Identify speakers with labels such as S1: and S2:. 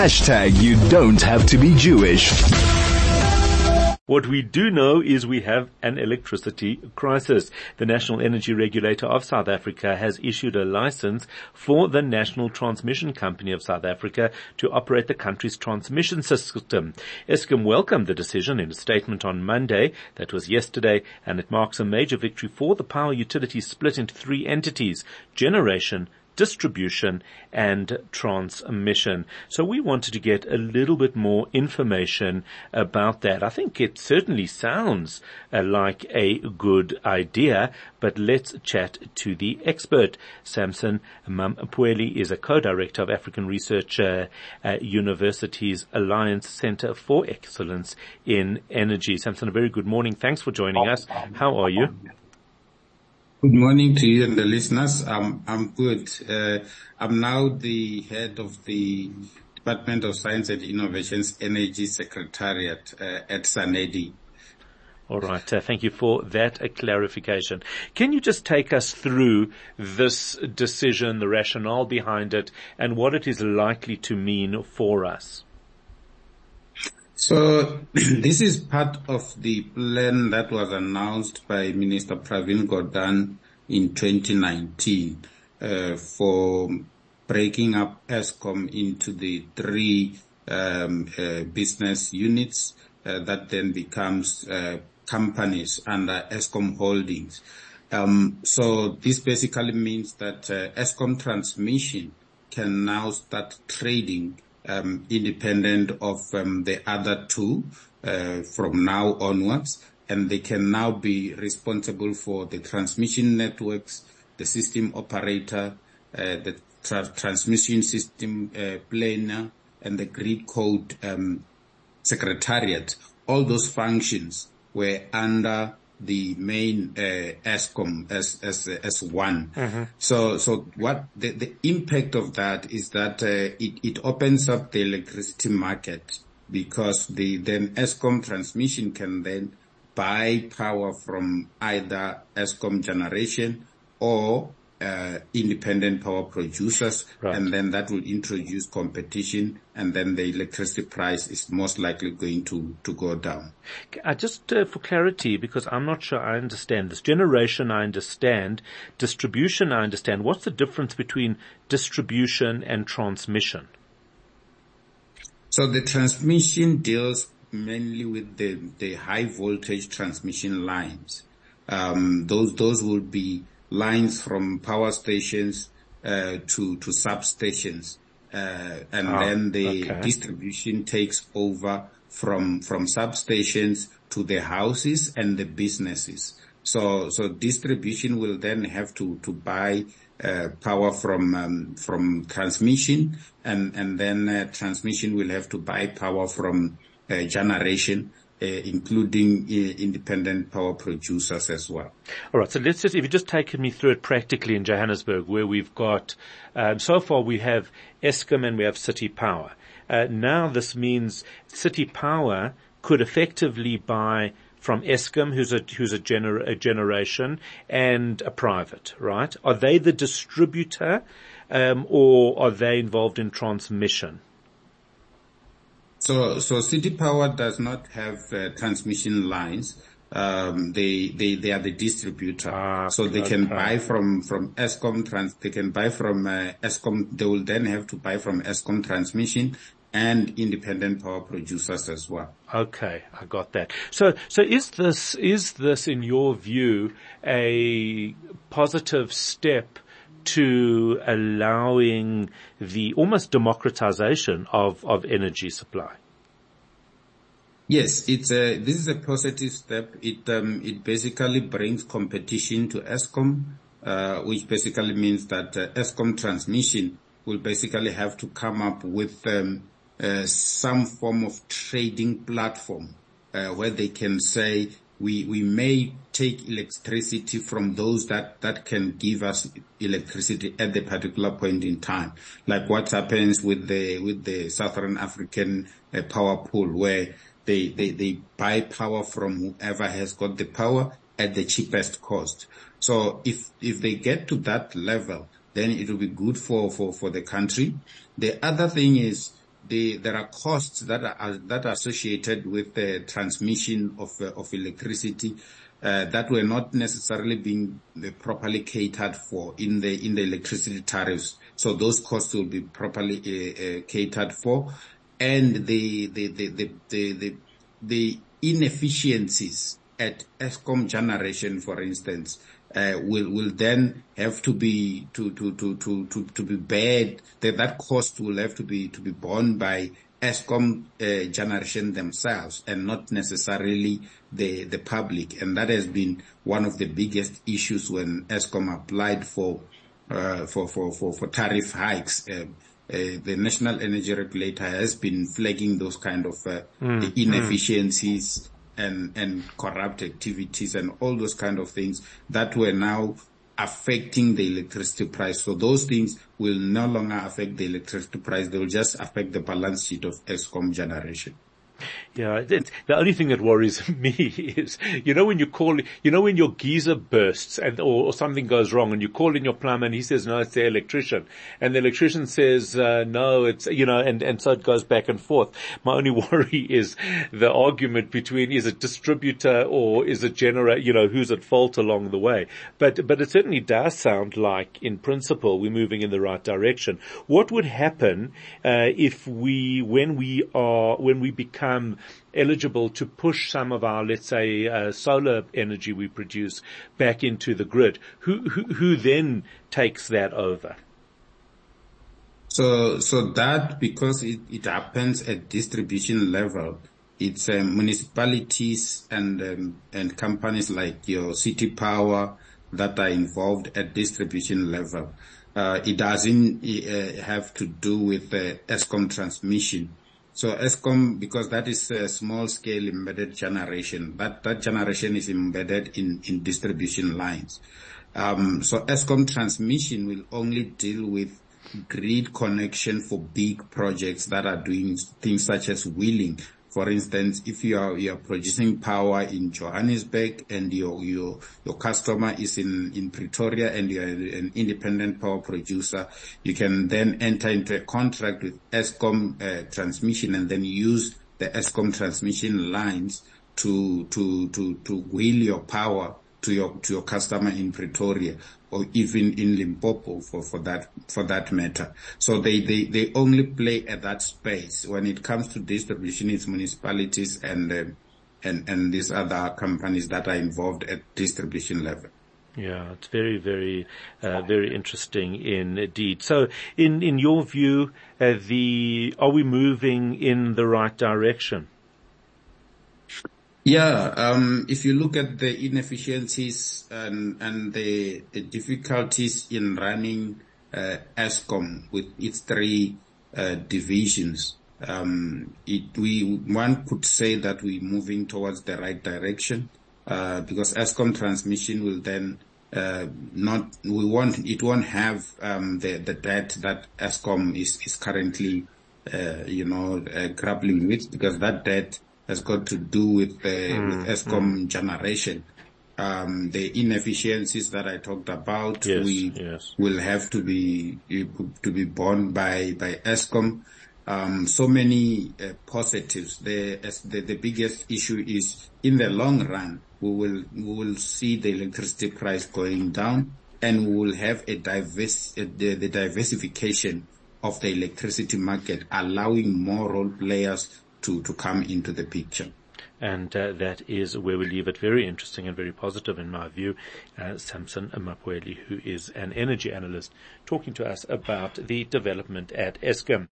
S1: Hashtag you don't have to be Jewish.
S2: What we do know is we have an electricity crisis. The National Energy Regulator of South Africa has issued a license for the National Transmission Company of South Africa to operate the country's transmission system. Eskom welcomed the decision in a statement on Monday, that was yesterday, and it marks a major victory for the power utility split into three entities, generation, distribution and transmission. So we wanted to get a little bit more information about that. I think it certainly sounds uh, like a good idea, but let's chat to the expert. Sampson Mamphweli is a co-director of African Research uh, University's Alliance Center for Excellence in Energy. Sampson, a very good morning. Thanks for joining us. How are you?
S3: Good morning to you and the listeners. I'm, I'm good. Uh, I'm now the head of the Department of Science and Innovations Energy Secretariat uh, at SANEDI.
S2: All right. Uh, thank you for that clarification. Can you just take us through this decision, the rationale behind it, and what it is likely to mean for us?
S3: So this is part of the plan that was announced by Minister Pravin Gordhan in 2019 uh, for breaking up Eskom into the three um, uh, business units uh, that then becomes uh, companies under Eskom Holdings. Um, so this basically means that uh, Eskom Transmission can now start trading um, independent of um, the other two uh, from now onwards, and they can now be responsible for the transmission networks, the system operator, uh, the tra- transmission system uh, planner, and the grid code um, secretariat. All those functions were under the main uh, Eskom as as as one. Mm-hmm. So so what the the impact of that is that uh, it it opens up the electricity market because the then Eskom transmission can then buy power from either Eskom generation or uh, independent power producers, right. and then that will introduce competition, and then the electricity price is most likely going to to go down.
S2: Uh, just uh, for clarity, because I'm not sure I understand this. Generation, I understand. Distribution, I understand. What's the difference between distribution and transmission?
S3: So the transmission deals mainly with the the high voltage transmission lines. Um, those those will be lines from power stations uh, to to substations, uh, and oh, then the distribution takes over from from substations to the houses and the businesses. So so distribution will then have to to buy uh, power from um, from transmission, and and then uh, transmission will have to buy power from uh, generation uh, including uh, independent power producers as well.
S2: All right. So let's just, if you just take me through it practically in Johannesburg, where we've got, um, so far we have Eskom and we have City Power. Uh, now this means City Power could effectively buy from Eskom, who's a who's a, gener- a, generation, and a private, right? Are they the distributor, um, or are they involved in transmission?
S3: So, so City Power does not have uh, transmission lines. Um, they, they, they are the distributor. Ah, so they can buy from, from Eskom trans, they can buy from, uh, Eskom, they will then have to buy from Eskom transmission and independent power producers as well.
S2: Okay, I got that. So, so is this, is this in your view a positive step to allowing the almost democratization of, of energy supply?
S3: Yes, it's a, this is a positive step. It, um, it basically brings competition to Eskom, uh, which basically means that uh, Eskom transmission will basically have to come up with, um, uh, some form of trading platform, uh, where they can say, we, we may take electricity from those that, that can give us electricity at the particular point in time. Like what happens with the, with the Southern African uh, power pool where they, they, they buy power from whoever has got the power at the cheapest cost. So if, if they get to that level, then it will be good for, for, for the country. The other thing is the, there are costs that are, that are associated with the transmission of, of electricity uh, that were not necessarily being uh, properly catered for in the in the electricity tariffs. So those costs will be properly uh, uh catered for, and the the the the the, the, the inefficiencies at Eskom generation, for instance, uh, will will then have to be to to to to to, to be bared. That that cost will have to be to be borne by Eskom uh, generation themselves and not necessarily the the public. And that has been one of the biggest issues when Eskom applied for uh, for, for for for tariff hikes. Uh, uh, the National Energy Regulator has been flagging those kind of uh, mm, inefficiencies mm. And and corrupt activities and all those kind of things that were now affecting the electricity price. So those things will no longer affect the electricity price. They will just affect the balance sheet of Eskom generation.
S2: Yeah, the only thing that worries me is, you know, when you call, you know, when your geyser bursts and, or, or, something goes wrong and you call in your plumber and he says, no, it's the electrician. And the electrician says, uh, no, it's, you know, and, and so it goes back and forth. My only worry is the argument between is it distributor or is it generator, you know, who's at fault along the way. But, but it certainly does sound like in principle we're moving in the right direction. What would happen, uh, if we, when we are, when we become eligible to push some of our, let's say, uh, solar energy we produce back into the grid. Who, who, who then takes that over?
S3: So, so that because it, it happens at distribution level, it's um, municipalities and um, and companies like your city power that are involved at distribution level. Uh, it doesn't uh, have to do with the Eskom transmission. So Eskom, because that is a small scale embedded generation, that, that generation is embedded in, in distribution lines. Um, so Eskom transmission will only deal with grid connection for big projects that are doing things such as wheeling, for instance, if you are, you are producing power in Johannesburg and your, your, your customer is in, in Pretoria and you are an independent power producer, you can then enter into a contract with Eskom uh, transmission and then use the Eskom transmission lines to, to, to, to wheel your power to your, to your customer in Pretoria or even in Limpopo for, for that, for that matter. So they, they, they only play at that space. When it comes to distribution, it's municipalities and, uh, and, and these other companies that are involved at distribution level.
S2: Yeah, it's very, very, uh, very interesting indeed. So, in in your view, uh, the are we moving in the right direction?
S3: Yeah, um, if you look at the inefficiencies and, and the, difficulties in running uh, Eskom with its three uh, divisions, um, it, we one could say that we're moving towards the right direction uh, because Eskom transmission will then uh, not we won't it won't have um, the the debt that Eskom is is currently uh, you know grappling with because that debt has got to do with the mm, with Eskom mm. generation. Um, the inefficiencies that I talked about,
S2: yes,
S3: we
S2: yes.
S3: will have to be to be borne by by Eskom. Um, so many uh, positives. The, the the biggest issue is in the long run, we will we will see the electricity price going down, and we will have a diverse uh, the, the diversification of the electricity market, allowing more role players to, to come into the picture.
S2: And uh, that is where we leave it. Very interesting and very positive in my view. Uh, Sampson Mamphweli, who is an energy analyst, talking to us about the development at Eskom.